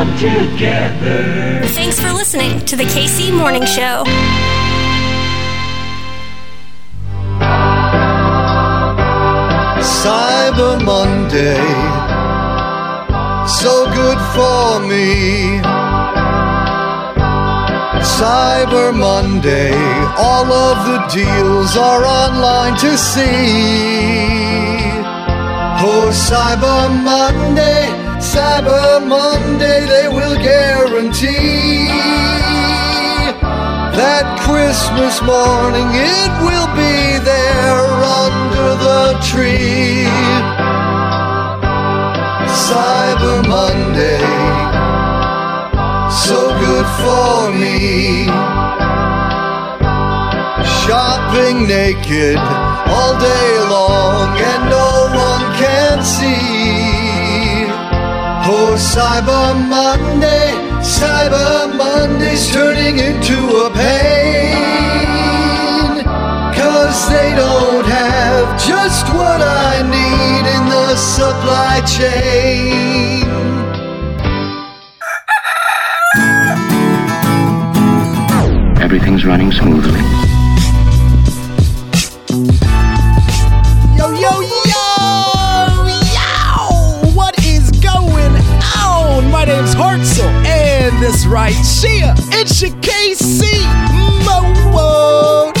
come together. Thanks for listening to the KC Morning Show. Cyber Monday, so good for me. Cyber Monday, all of the deals are online to see. Oh, Cyber Monday, Cyber Monday, they will guarantee that Christmas morning it will be there under the tree. Cyber Monday, so good for me. Shopping naked all day long and no one can see. Cyber Monday, Cyber Monday's turning into a pain. Cause they don't have just what I need in the supply chain. Everything's running smoothly. Right here, it's your KC Mo.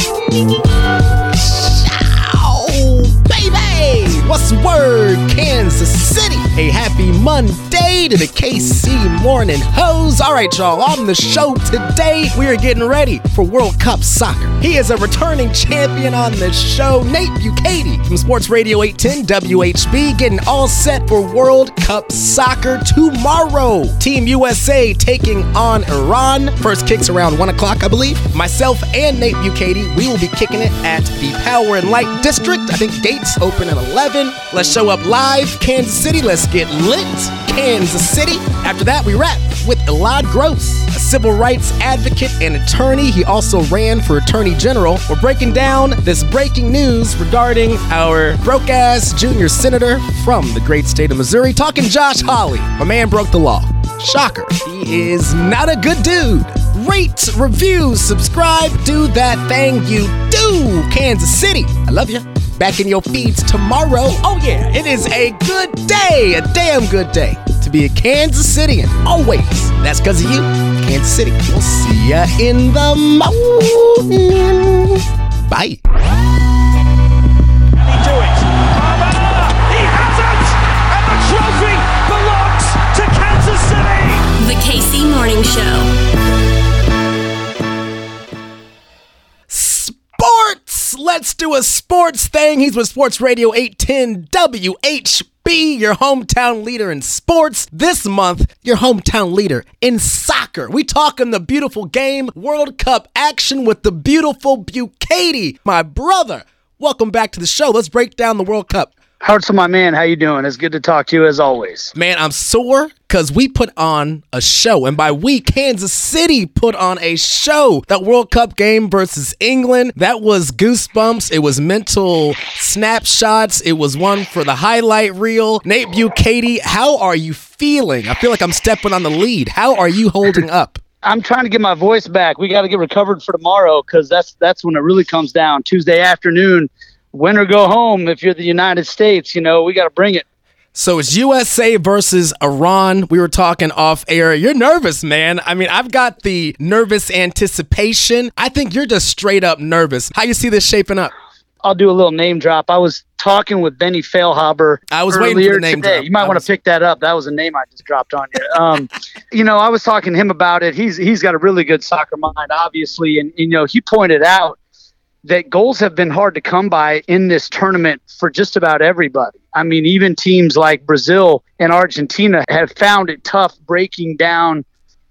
Show, baby! What's the word, Kansas City? A happy Monday to the KC Morning Hoes. All right, y'all, on the show today, we are getting ready for World Cup Soccer. He is a returning champion on the show, Nate Bukaty from Sports Radio 810 WHB, getting all set for World Cup Soccer tomorrow. Team USA taking on Iran. First kicks around 1 o'clock, I believe. Myself and Nate Bukaty, we will be kicking it at the Power and Light District. I think gates open at 11. Let's show up live, Kansas City. Let's get lit, Kansas City. After that, we wrap with Elad Gross, a civil rights advocate and attorney. He also ran for attorney general. We're breaking down this breaking news regarding our broke ass junior senator from the great state of Missouri, talking Josh Hawley. My man broke the law. Shocker. He is not a good dude. Rate, review, subscribe, do that thing you do. Kansas City. I love you. Back in your feeds tomorrow. Oh, yeah, it is a good day, a damn good day to be a Kansas Citian. Always. That's because of you, Kansas City. We'll see ya in the morning. Bye. A sports thing. He's with Sports Radio 810 WHB, your hometown leader in sports. This month, your hometown leader in soccer. We talking the beautiful game, World Cup action with the beautiful Bukaty, my brother. Welcome back to the show. Let's break down the World Cup. Hartzell, my man, how you doing? It's good to talk to you as always. Man, I'm sore because we put on a show. And by we, Kansas City put on a show. That World Cup game versus England, that was goosebumps. It was mental snapshots. It was one for the highlight reel. Nate Bukaty, how are you feeling? I feel like I'm stepping on the lead. How are you holding up? I'm trying to get my voice back. We got to get recovered for tomorrow because that's that's when it really comes down. Tuesday afternoon, win or go home. If you're the United States, you know we got to bring it. So it's USA versus Iran. We were talking off air. You're nervous, man. I mean, I've got the nervous anticipation. I think you're just straight up nervous. How you see this shaping up? I'll do a little name drop. I was talking with Benny Feilhaber. I was waiting for the name today. drop. You might I want was- to pick that up. That was a name I just dropped on you. Um, you know, I was talking to him about it. He's he's got a really good soccer mind, obviously, and you know, he pointed out that goals have been hard to come by in this tournament for just about everybody. I mean, even teams like Brazil and Argentina have found it tough breaking down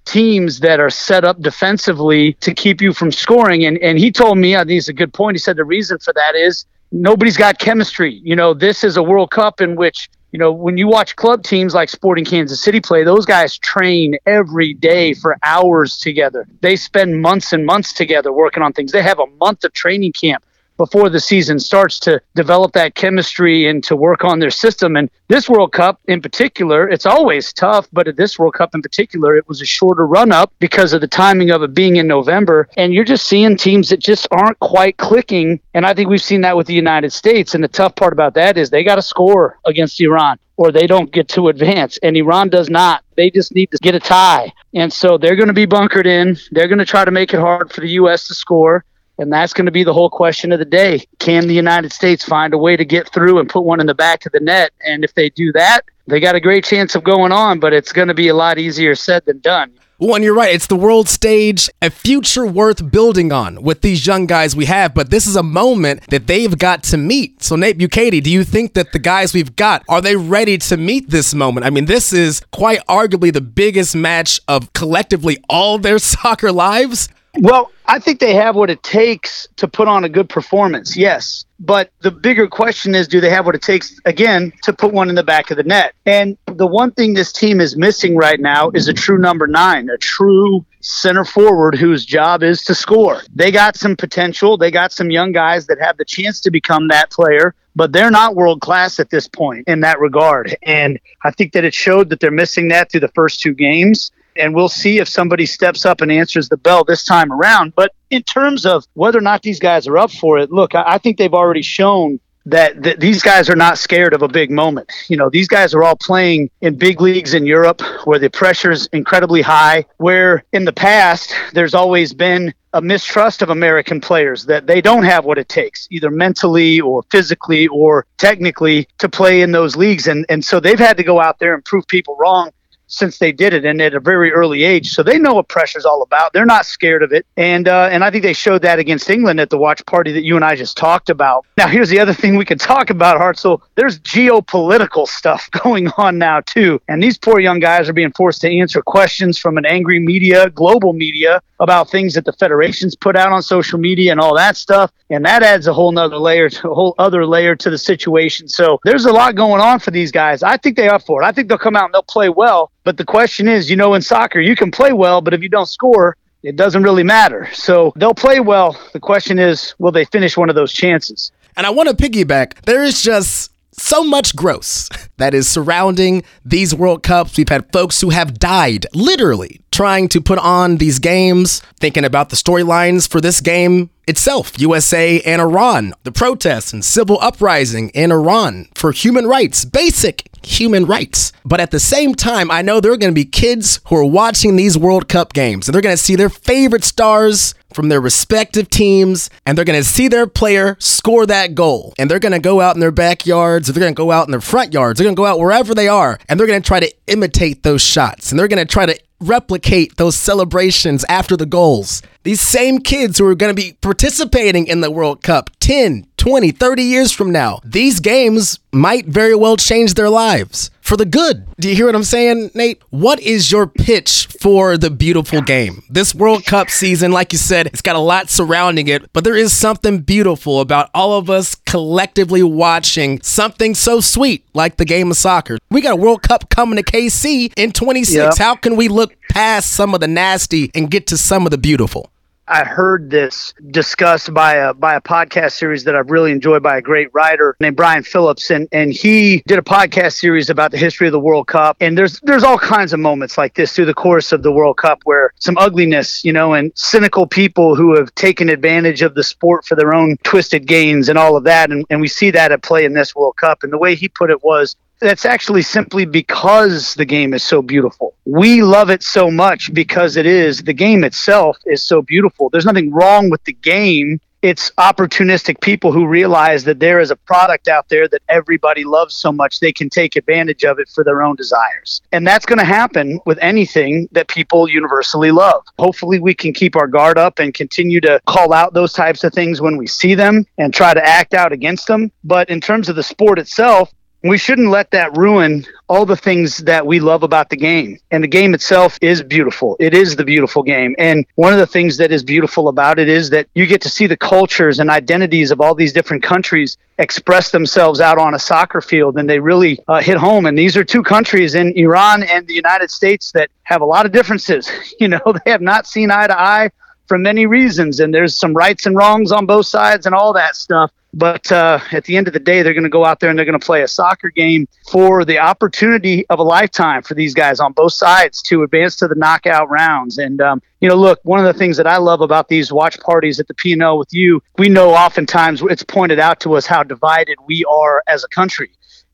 teams that are set up defensively to keep you from scoring. And and he told me, I think it's a good point. He said the reason for that is nobody's got chemistry. You know, this is a World Cup in which you know, when you watch club teams like Sporting Kansas City play, those guys train every day for hours together. They spend months and months together working on things. They have a month of training camp before the season starts to develop that chemistry and to work on their system. And this World Cup in particular, it's always tough, but at this World Cup in particular, it was a shorter run up because of the timing of it being in November. And you're just seeing teams that just aren't quite clicking. And I think we've seen that with the United States. And the tough part about that is they got to score against Iran or they don't get to advance. And Iran does not. They just need to get a tie. And so they're going to be bunkered in. They're going to try to make it hard for the U.S. to score. And that's going to be the whole question of the day. Can the United States find a way to get through and put one in the back of the net? And if they do that, they got a great chance of going on, but it's going to be a lot easier said than done. Well, and you're right. It's the world stage, a future worth building on with these young guys we have. But this is a moment that they've got to meet. So, Nate Bukaty, do you think that the guys we've got are they ready to meet this moment? I mean, this is quite arguably the biggest match of collectively all their soccer lives. Well, I think they have what it takes to put on a good performance, yes. But the bigger question is do they have what it takes, again, to put one in the back of the net? And the one thing this team is missing right now is a true number nine, a true center forward whose job is to score. They got some potential, they got some young guys that have the chance to become that player. But they're not world class at this point in that regard. And I think that it showed that they're missing that through the first two games and we'll see if somebody steps up and answers the bell this time around. But in terms of whether or not these guys are up for it, look, I, I think they've already shown that, that these guys are not scared of a big moment. You know, these guys are all playing in big leagues in Europe where the pressure is incredibly high, where in the past there's always been a mistrust of American players that they don't have what it takes, either mentally or physically or technically, to play in those leagues. And, and so they've had to go out there and prove people wrong since they did it and at a very early age. So they know what pressure's all about. They're not scared of it. And uh, and I think they showed that against England at the watch party that you and I just talked about. Now here's the other thing we could talk about, Hartzell. There's geopolitical stuff going on now too. And these poor young guys are being forced to answer questions from an angry media, global media, about things that the federations put out on social media and all that stuff. And that adds a whole nother layer, to a whole other layer to the situation. So there's a lot going on for these guys. I think they are for it. I think they'll come out and they'll play well. But the question is, you know, in soccer, you can play well, but if you don't score, it doesn't really matter. So they'll play well. The question is, will they finish one of those chances? And I want to piggyback. There is just so much gross that is surrounding these World Cups. We've had folks who have died, literally, trying to put on these games, thinking about the storylines for this game itself USA and Iran, the protests and civil uprising in Iran for human rights, basic human rights. But at the same time, I know there are going to be kids who are watching these World Cup games and they're going to see their favorite stars from their respective teams and they're going to see their player score that goal. And they're going to go out in their backyards, or they're going to go out in their front yards, they're going to go out wherever they are and they're going to try to imitate those shots and they're going to try to replicate those celebrations after the goals. These same kids who are going to be participating in the World Cup 10, 20, 30 years from now, these games might very well change their lives for the good. Do you hear what I'm saying, Nate? What is your pitch for the beautiful game? This World Cup season, like you said, it's got a lot surrounding it, but there is something beautiful about all of us collectively watching something so sweet like the game of soccer. We got a World Cup coming to KC in 26. Yep. How can we look past some of the nasty and get to some of the beautiful? I heard this discussed by a by a podcast series that I've really enjoyed by a great writer named Brian Phillips, and and he did a podcast series about the history of the World Cup. And there's there's all kinds of moments like this through the course of the World Cup where some ugliness, you know, and cynical people who have taken advantage of the sport for their own twisted gains and all of that. And, and we see that at play in this World Cup. And the way he put it was that's actually simply because the game is so beautiful. We love it so much because it is. The game itself is so beautiful. There's nothing wrong with the game. It's opportunistic people who realize that there is a product out there that everybody loves so much they can take advantage of it for their own desires. And that's going to happen with anything that people universally love. Hopefully, we can keep our guard up and continue to call out those types of things when we see them and try to act out against them. But in terms of the sport itself, we shouldn't let that ruin all the things that we love about the game. And the game itself is beautiful. It is the beautiful game. And one of the things that is beautiful about it is that you get to see the cultures and identities of all these different countries express themselves out on a soccer field and they really uh, hit home. And these are two countries in Iran and the United States that have a lot of differences. You know, they have not seen eye to eye for many reasons, and there's some rights and wrongs on both sides and all that stuff. But uh, at the end of the day, they're going to go out there and they're going to play a soccer game for the opportunity of a lifetime for these guys on both sides to advance to the knockout rounds. And um, you know, look, one of the things that I love about these watch parties at the P&L with you, we know oftentimes it's pointed out to us how divided we are as a country.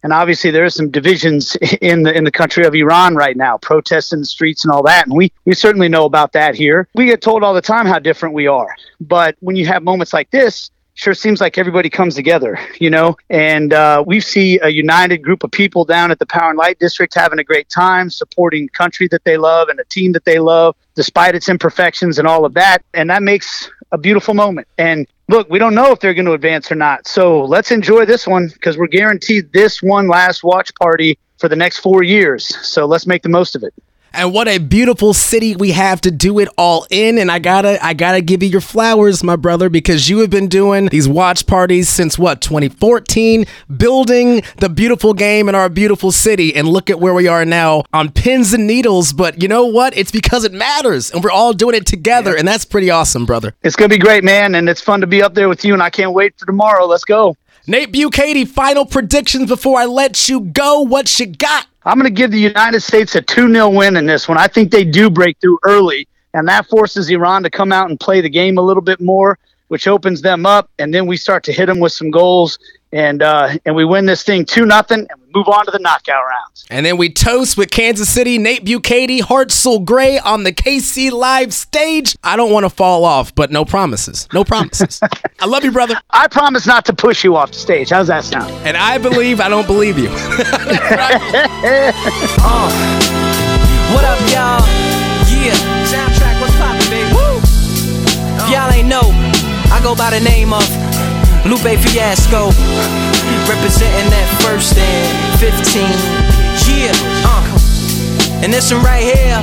And obviously, there are some divisions in the in the country of Iran right now, protests in the streets and all that. And we we certainly know about that here. We get told all the time how different we are. But when you have moments like this, sure seems like everybody comes together, you know. And uh, we see a united group of people down at the Power and Light District having a great time, supporting country that they love and a team that they love, despite its imperfections and all of that. And that makes a beautiful moment. And look, we don't know if they're going to advance or not. So let's enjoy this one because we're guaranteed this one last watch party for the next four years. So let's make the most of it. And what a beautiful city we have to do it all in. And I gotta, I gotta give you your flowers, my brother, because you have been doing these watch parties since what, 2014, building the beautiful game in our beautiful city. And look at where we are now on pins and needles. But you know what? It's because it matters, and we're all doing it together, yeah. and that's pretty awesome, brother. It's gonna be great, man, and it's fun to be up there with you. And I can't wait for tomorrow. Let's go. Nate Bukaty, final predictions before I let you go. What you got? I'm going to give the United States a 2 0 win in this one. I think they do break through early, and that forces Iran to come out and play the game a little bit more, which opens them up. And then we start to hit them with some goals, and uh, and we win this thing 2 nothing, and we move on to the knockout rounds. And then we toast with Kansas City, Nate Bukaty, Hartzell Gray on the KC Live stage. I don't want to fall off, but no promises. No promises. I love you, brother. I promise not to push you off the stage. How's that sound? And I believe I don't believe you. uh, what up, y'all? Yeah, soundtrack, what's poppin', baby? Woo! Uh, y'all ain't know, I go by the name of Lupe Fiasco, representing that first and 15. Yeah, uh. And this one right here,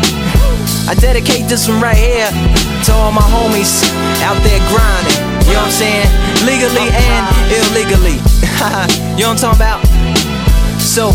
I dedicate this one right here to all my homies out there grinding. You know what I'm saying? Legally and illegally. you know what I'm talking about? So,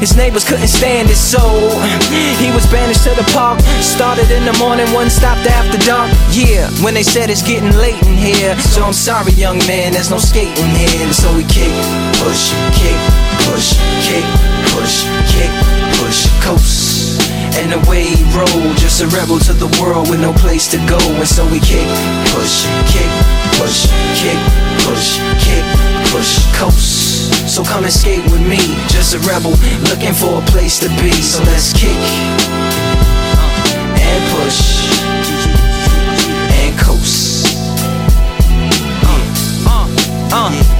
His neighbors couldn't stand it, so he was banished to the park. Started in the morning, one stopped after dark. Yeah, when they said it's getting late in here. So I'm sorry, young man, there's no skating here. And so we kick, push, kick, push, kick, push, kick, push, coast. And away he rolled, just a rebel to the world with no place to go. And so we kick, push, kick, push, kick, push, kick, push, coast. So come and skate with me, just a rebel looking for a place to be. So let's kick and push and coast. Uh, uh, uh.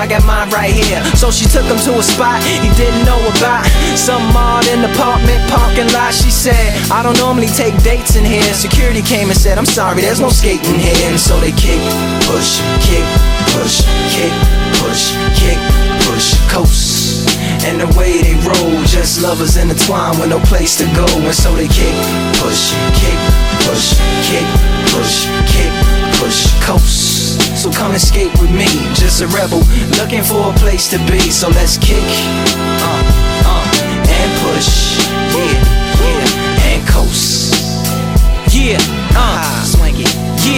I got mine right here. So she took him to a spot he didn't know about. Some odd in apartment parking lot. She said, I don't normally take dates in here. Security came and said, I'm sorry, there's no skating here. And so they kick, push, kick, push, kick, push, kick, push, coast. And the way they roll, just lovers intertwined with no place to go. And so they kick, push, kick, push, kick, push, kick, push, coast. So come skate with me, just a rebel looking for a place to be. So let's kick, uh, uh, and push, yeah, yeah, and coast, yeah, uh,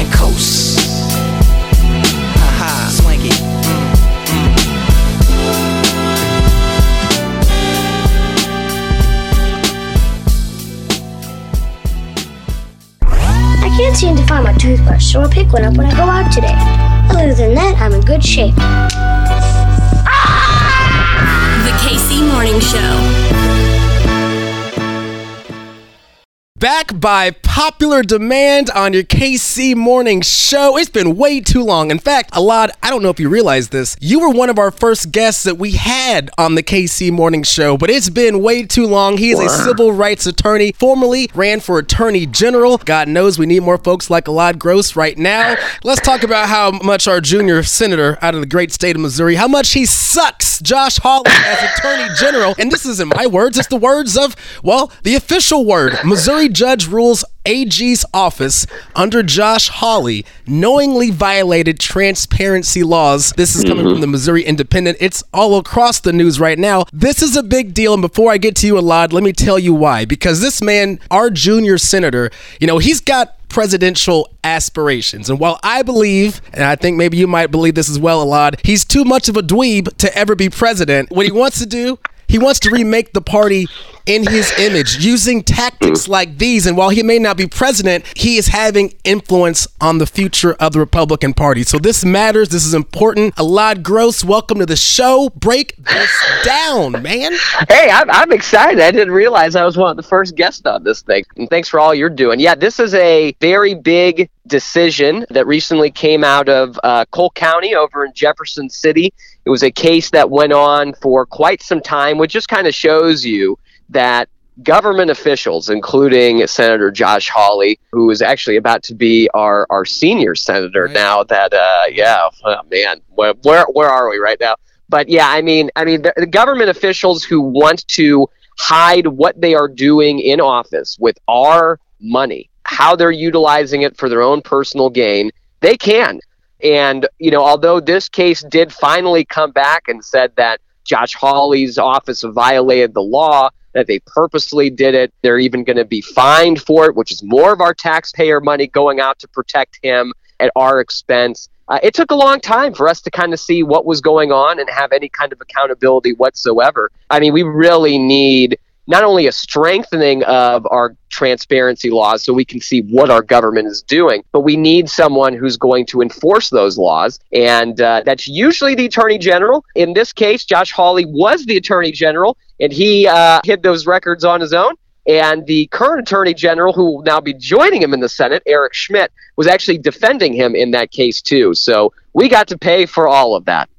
and coast. Haha, uh-huh. swanky. Mm, mm, I can't seem to find my toothbrush, so I'll pick one up when I go out today. Other than that, I'm in good shape. Ah! The KC Morning Show. Back by popular demand on your KC Morning Show. It's been way too long. In fact, Elad, I don't know if you realize this. You were one of our first guests that we had on the KC Morning Show, but it's been way too long. He is a civil rights attorney, formerly ran for attorney general. God knows we need more folks like Elad Gross right now. Let's talk about how much our junior senator out of the great state of Missouri, how much he sucks, Josh Hawley, as attorney general. And this isn't my words, it's the words of, well, the official word. Missouri judge rules AG's office under Josh Hawley knowingly violated transparency laws. This is coming from mm-hmm. the Missouri Independent. It's all across the news right now. This is a big deal. And before I get to you, Elad, let me tell you why. Because this man, our junior senator, you know, he's got presidential aspirations. And while I believe, and I think maybe you might believe this as well, Elad, he's too much of a dweeb to ever be president. What he wants to do, he wants to remake the party in his image using tactics like these. And while he may not be president, he is having influence on the future of the Republican Party. So this matters. This is important. Elad Gross, welcome to the show. Break this down, man. Hey, I'm, I'm excited. I didn't realize I was one of the first guests on this thing. And thanks for all you're doing. Yeah, this is a very big decision that recently came out of uh, Cole County over in Jefferson City. It was a case that went on for quite some time, which just kind of shows you that government officials, including Senator Josh Hawley, who is actually about to be our, our senior senator Right. now that, uh, yeah, oh, man, where, where, where are we right now? But yeah, I mean, I mean, the, the government officials who want to hide what they are doing in office with our money, how they're utilizing it for their own personal gain, they can. And, you know, although this case did finally come back and said that Josh Hawley's office violated the law, that they purposely did it, they're even going to be fined for it, which is more of our taxpayer money going out to protect him at our expense. Uh, it took a long time for us to kind of see what was going on and have any kind of accountability whatsoever. I mean, we really need not only a strengthening of our transparency laws so we can see what our government is doing, but we need someone who's going to enforce those laws. And uh, that's usually the attorney general. In this case, Josh Hawley was the attorney general, and he uh, hid those records on his own. And the current attorney general, who will now be joining him in the Senate, Eric Schmitt, was actually defending him in that case, too. So we got to pay for all of that.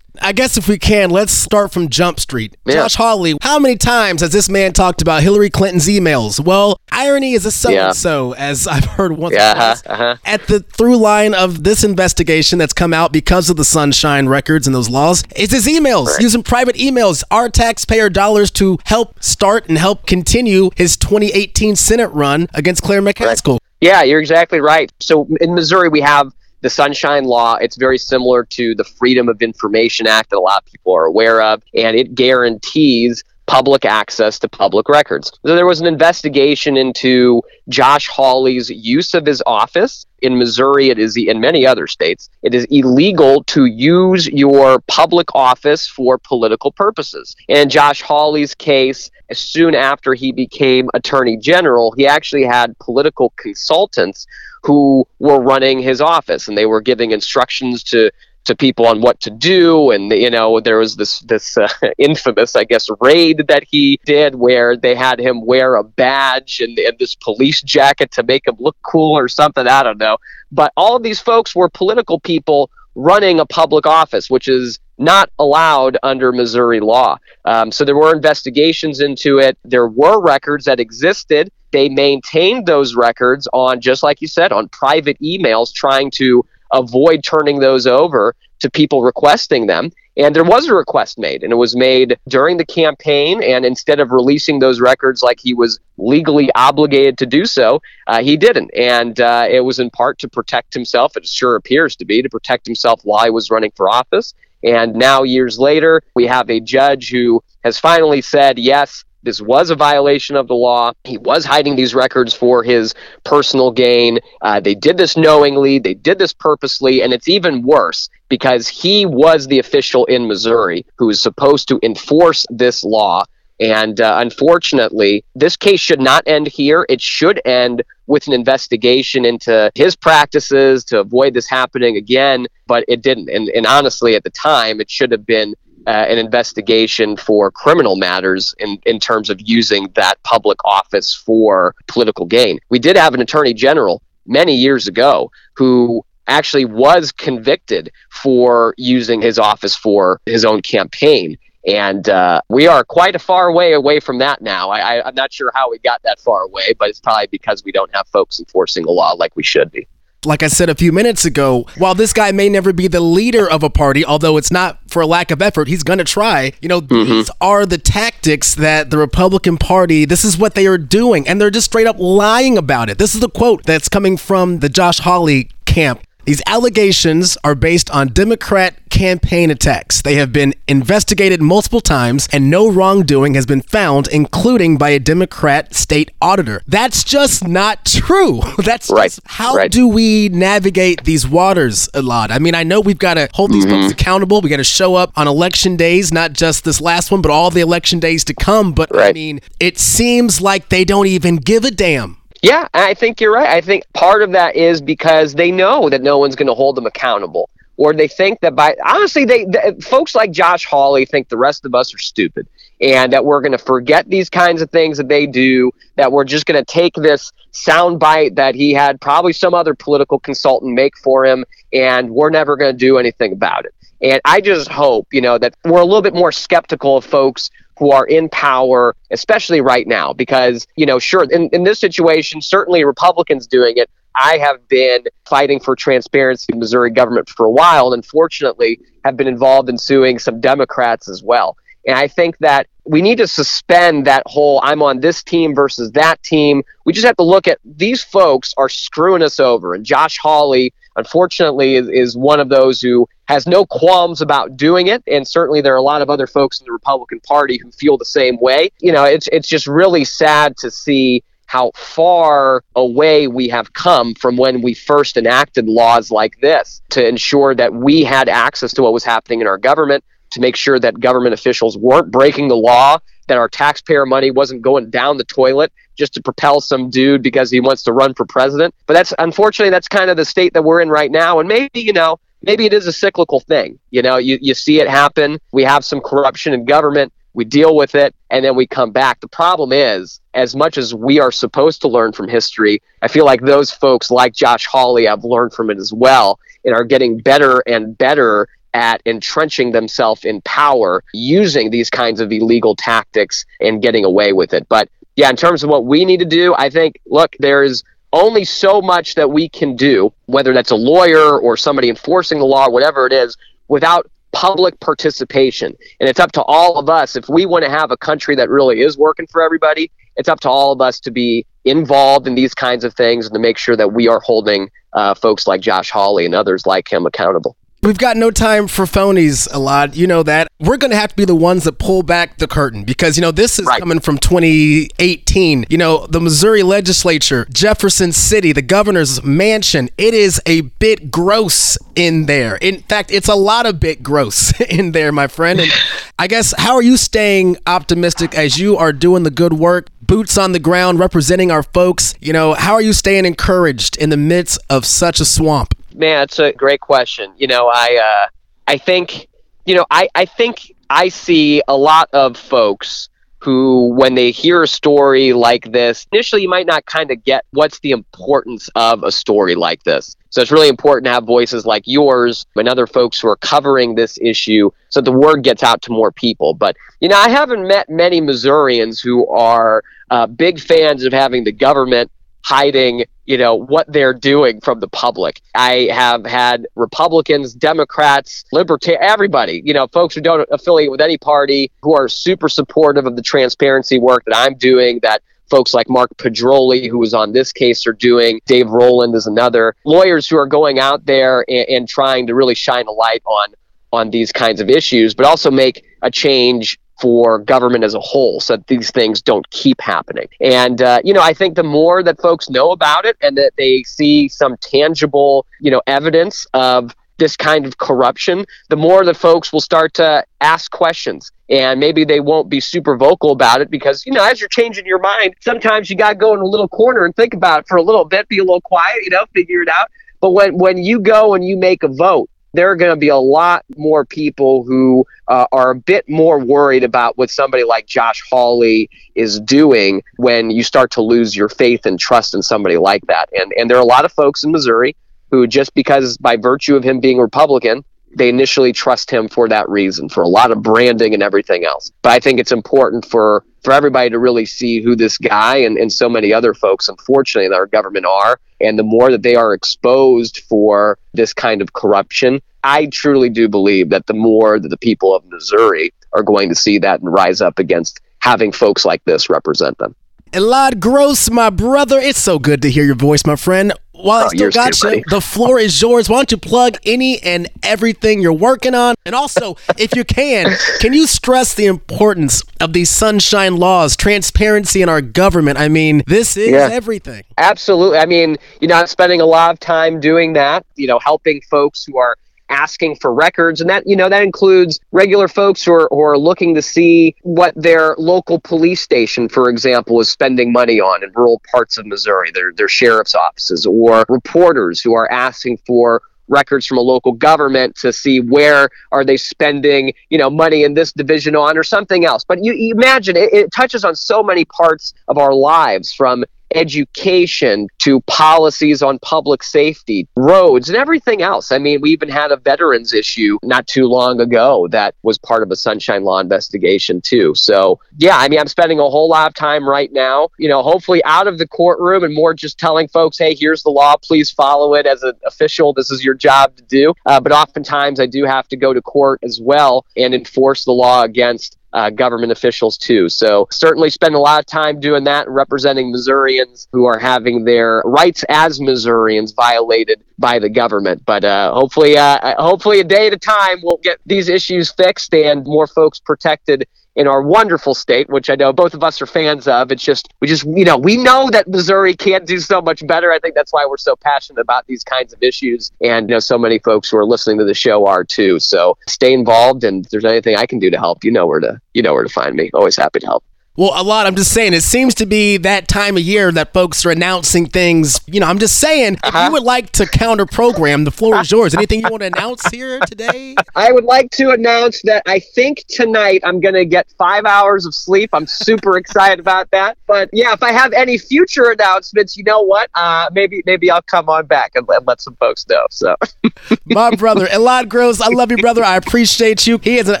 I guess if we can, let's start from Jump Street. Yeah. Josh Hawley, how many times has this man talked about Hillary Clinton's emails? Well, irony is a so and so, as I've heard once Yeah, twice. uh-huh, uh-huh. At the through line of this investigation that's come out because of the Sunshine records and those laws is his emails, using private emails, our taxpayer dollars to help start and help continue his 2018 Senate run against Claire McCaskill. Yeah, you're exactly right. So in Missouri, we have the Sunshine Law. It's very similar to the Freedom of Information Act that a lot of people are aware of, and it guarantees public access to public records. So there was an investigation into Josh Hawley's use of his office. In Missouri, it is in many other states, it is illegal to use your public office for political purposes. In Josh Hawley's case, as soon after he became attorney general, he actually had political consultants who were running his office and they were giving instructions to to people on what to do. And you know, there was this this uh, infamous, I guess, raid that he did where they had him wear a badge and, and this police jacket to make him look cool or something. I don't know. But all of these folks were political people running a public office, which is not allowed under Missouri law. Um, so there were investigations into it. There were records that existed. They maintained those records on, just like you said, on private emails, trying to avoid turning those over to people requesting them. And there was a request made, and it was made during the campaign. And instead of releasing those records like he was legally obligated to do so, uh, he didn't. And uh, it was in part to protect himself. It sure appears to be to protect himself while he was running for office. And now, years later, we have a judge who has finally said, yes, this was a violation of the law. He was hiding these records for his personal gain. Uh, they did this knowingly, they did this purposely, and it's even worse because he was the official in Missouri who was supposed to enforce this law. And uh, unfortunately, this case should not end here. It should end with an investigation into his practices to avoid this happening again, but it didn't. And, and honestly, at the time, it should have been uh, an investigation for criminal matters in, in terms of using that public office for political gain. We did have an attorney general many years ago who actually was convicted for using his office for his own campaign. And uh, we are quite a far way away from that now. I, I, I'm not sure how we got that far away, but it's probably because we don't have folks enforcing the law like we should be like I said a few minutes ago, while this guy may never be the leader of a party, although it's not for a lack of effort, he's going to try. You know, mm-hmm. these are the tactics that the Republican Party, this is what they are doing. And they're just straight up lying about it. This is the quote that's coming from the Josh Hawley camp. These allegations are based on Democrat campaign attacks. They have been investigated multiple times and no wrongdoing has been found, including by a Democrat state auditor. That's just not true. That's right. Just, how right. do we navigate these waters a lot? I mean, I know we've got to hold these mm-hmm. folks accountable. We got to show up on election days, not just this last one, but all the election days to come. But right. I mean, it seems like they don't even give a damn yeah, I think you're right. I think part of that is because they know that no one's going to hold them accountable, or they think that by honestly, they, folks like Josh Hawley think the rest of us are stupid, and that we're going to forget these kinds of things that they do. That we're just going to take this sound bite that he had probably some other political consultant make for him, and we're never going to do anything about it. And I just hope, you know, that we're a little bit more skeptical of folks who are in power, especially right now, because, you know, sure, in, in this situation, certainly Republicans doing it. I have been fighting for transparency in Missouri government for a while, and unfortunately have been involved in suing some Democrats as well. And I think that we need to suspend that whole I'm on this team versus that team. We just have to look at these folks are screwing us over. And Josh Hawley, unfortunately, is, is one of those who has no qualms about doing it. And certainly there are a lot of other folks in the Republican Party who feel the same way. You know, it's it's just really sad to see how far away we have come from when we first enacted laws like this to ensure that we had access to what was happening in our government, to make sure that government officials weren't breaking the law, that our taxpayer money wasn't going down the toilet just to propel some dude because he wants to run for president. But that's unfortunately that's kind of the state that we're in right now. And maybe, you know, maybe it is a cyclical thing. You know, you, you see it happen. We have some corruption in government. We deal with it and then we come back. The problem is, as much as we are supposed to learn from history, I feel like those folks like Josh Hawley have learned from it as well and are getting better and better at entrenching themselves in power using these kinds of illegal tactics and getting away with it. But yeah, in terms of what we need to do, I think, look, there's only so much that we can do, whether that's a lawyer or somebody enforcing the law, whatever it is, without public participation. And it's up to all of us. If we want to have a country that really is working for everybody, it's up to all of us to be involved in these kinds of things and to make sure that we are holding uh, folks like Josh Hawley and others like him accountable. We've got no time for phonies Elad. You know that. We're going to have to be the ones that pull back the curtain because, you know, this is right. coming from 2018. You know, the Missouri legislature, Jefferson City, the governor's mansion, it is a bit gross in there. In fact, it's a lot of bit gross in there, my friend. And I guess, how are you staying optimistic as you are doing the good work? Boots on the ground, representing our folks. You know, how are you staying encouraged in the midst of such a swamp? Man, it's a great question. You know, I uh, I think, you know, I, I think I see a lot of folks who, when they hear a story like this, initially you might not kind of get what's the importance of a story like this. So it's really important to have voices like yours and other folks who are covering this issue so the word gets out to more people. But, you know, I haven't met many Missourians who are uh, big fans of having the government hiding you know what they're doing from the public i have had republicans democrats Libertarians, everybody you know folks who don't affiliate with any party who are super supportive of the transparency work that i'm doing that folks like Mark Pedroli, who was on this case, are doing. Dave Roland is another. Lawyers who are going out there and, and, trying to really shine a light on on these kinds of issues, but also make a change for government as a whole so that these things don't keep happening. And, uh, you know, I think the more that folks know about it and that they see some tangible, you know, evidence of this kind of corruption, the more that folks will start to ask questions. And maybe they won't be super vocal about it because, you know, as you're changing your mind, sometimes you got to go in a little corner and think about it for a little bit, be a little quiet, you know, figure it out. But when, when you go and you make a vote, there are going to be a lot more people who uh, are a bit more worried about what somebody like Josh Hawley is doing when you start to lose your faith and trust in somebody like that. And and there are a lot of folks in Missouri who just because by virtue of him being Republican, they initially trust him for that reason, for a lot of branding and everything else. But I think it's important for for everybody to really see who this guy and, and so many other folks, unfortunately, in our government are. And the more that they are exposed for this kind of corruption, I truly do believe that the more that the people of Missouri are going to see that and rise up against having folks like this represent them. Elad Gross, my brother, it's so good to hear your voice, my friend. While I still got you, the floor is yours. Why don't you plug any and everything you're working on? And also, if you can, can you stress the importance of these sunshine laws, transparency in our government? I mean, this is yeah. everything. Absolutely. I mean, you know, I'm spending a lot of time doing that, you know, helping folks who are asking for records. And that you know that includes regular folks who are, who are looking to see what their local police station for example is spending money on in rural parts of missouri their, their sheriff's offices or reporters who are asking for records from a local government to see where are they spending you know money in this division on or something else. But you, you imagine it, it touches on so many parts of our lives from education to policies on public safety, roads, and everything else. I mean, we even had a veterans issue not too long ago that was part of a Sunshine Law investigation, too. So, yeah, I mean, I'm spending a whole lot of time right now, you know, hopefully out of the courtroom and more just telling folks, hey, here's the law, please follow it as an official. This is your job to do. Uh, but oftentimes I do have to go to court as well and enforce the law against uh, government officials too. So certainly spend a lot of time doing that representing Missourians who are having their rights as Missourians violated by the government. But uh, hopefully, uh, hopefully a day at a time we'll get these issues fixed and more folks protected in our wonderful state, which I know both of us are fans of. It's just, we just, you know, we know that Missouri can't do so much better. I think that's why we're so passionate about these kinds of issues. And, you know, so many folks who are listening to the show are too. So stay involved. And if there's anything I can do to help, you know where to, you know where to find me. Always happy to help. Well, Elad. I'm just saying, it seems to be that time of year that folks are announcing things. You know, I'm just saying, uh-huh. if you would like to counter program, the floor is yours. Anything you want to announce here today? I would like to announce that I think tonight I'm going to get five hours of sleep. I'm super excited about that. But yeah, if I have any future announcements, you know what? Uh, maybe maybe I'll come on back and, and let some folks know. So, my brother, Elad Gross, I love you, brother. I appreciate you. He is a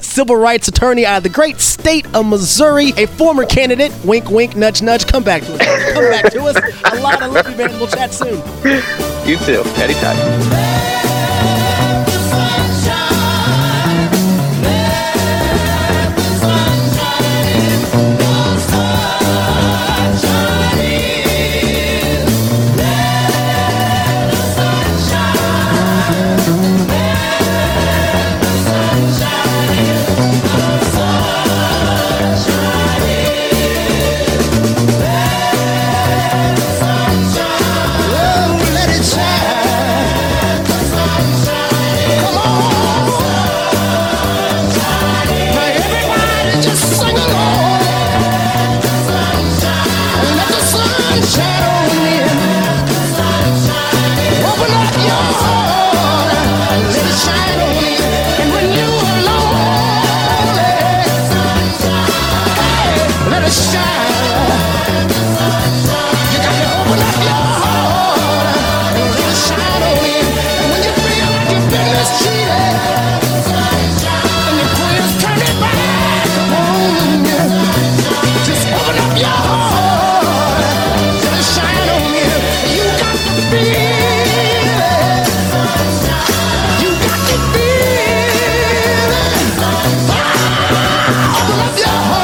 civil rights attorney out of the great state of Missouri, a former candidate. Wink, wink, nudge, nudge. Come back to us. Come back to us. A lot of love you, man. We'll chat soon. You too. Anytime. Yeah.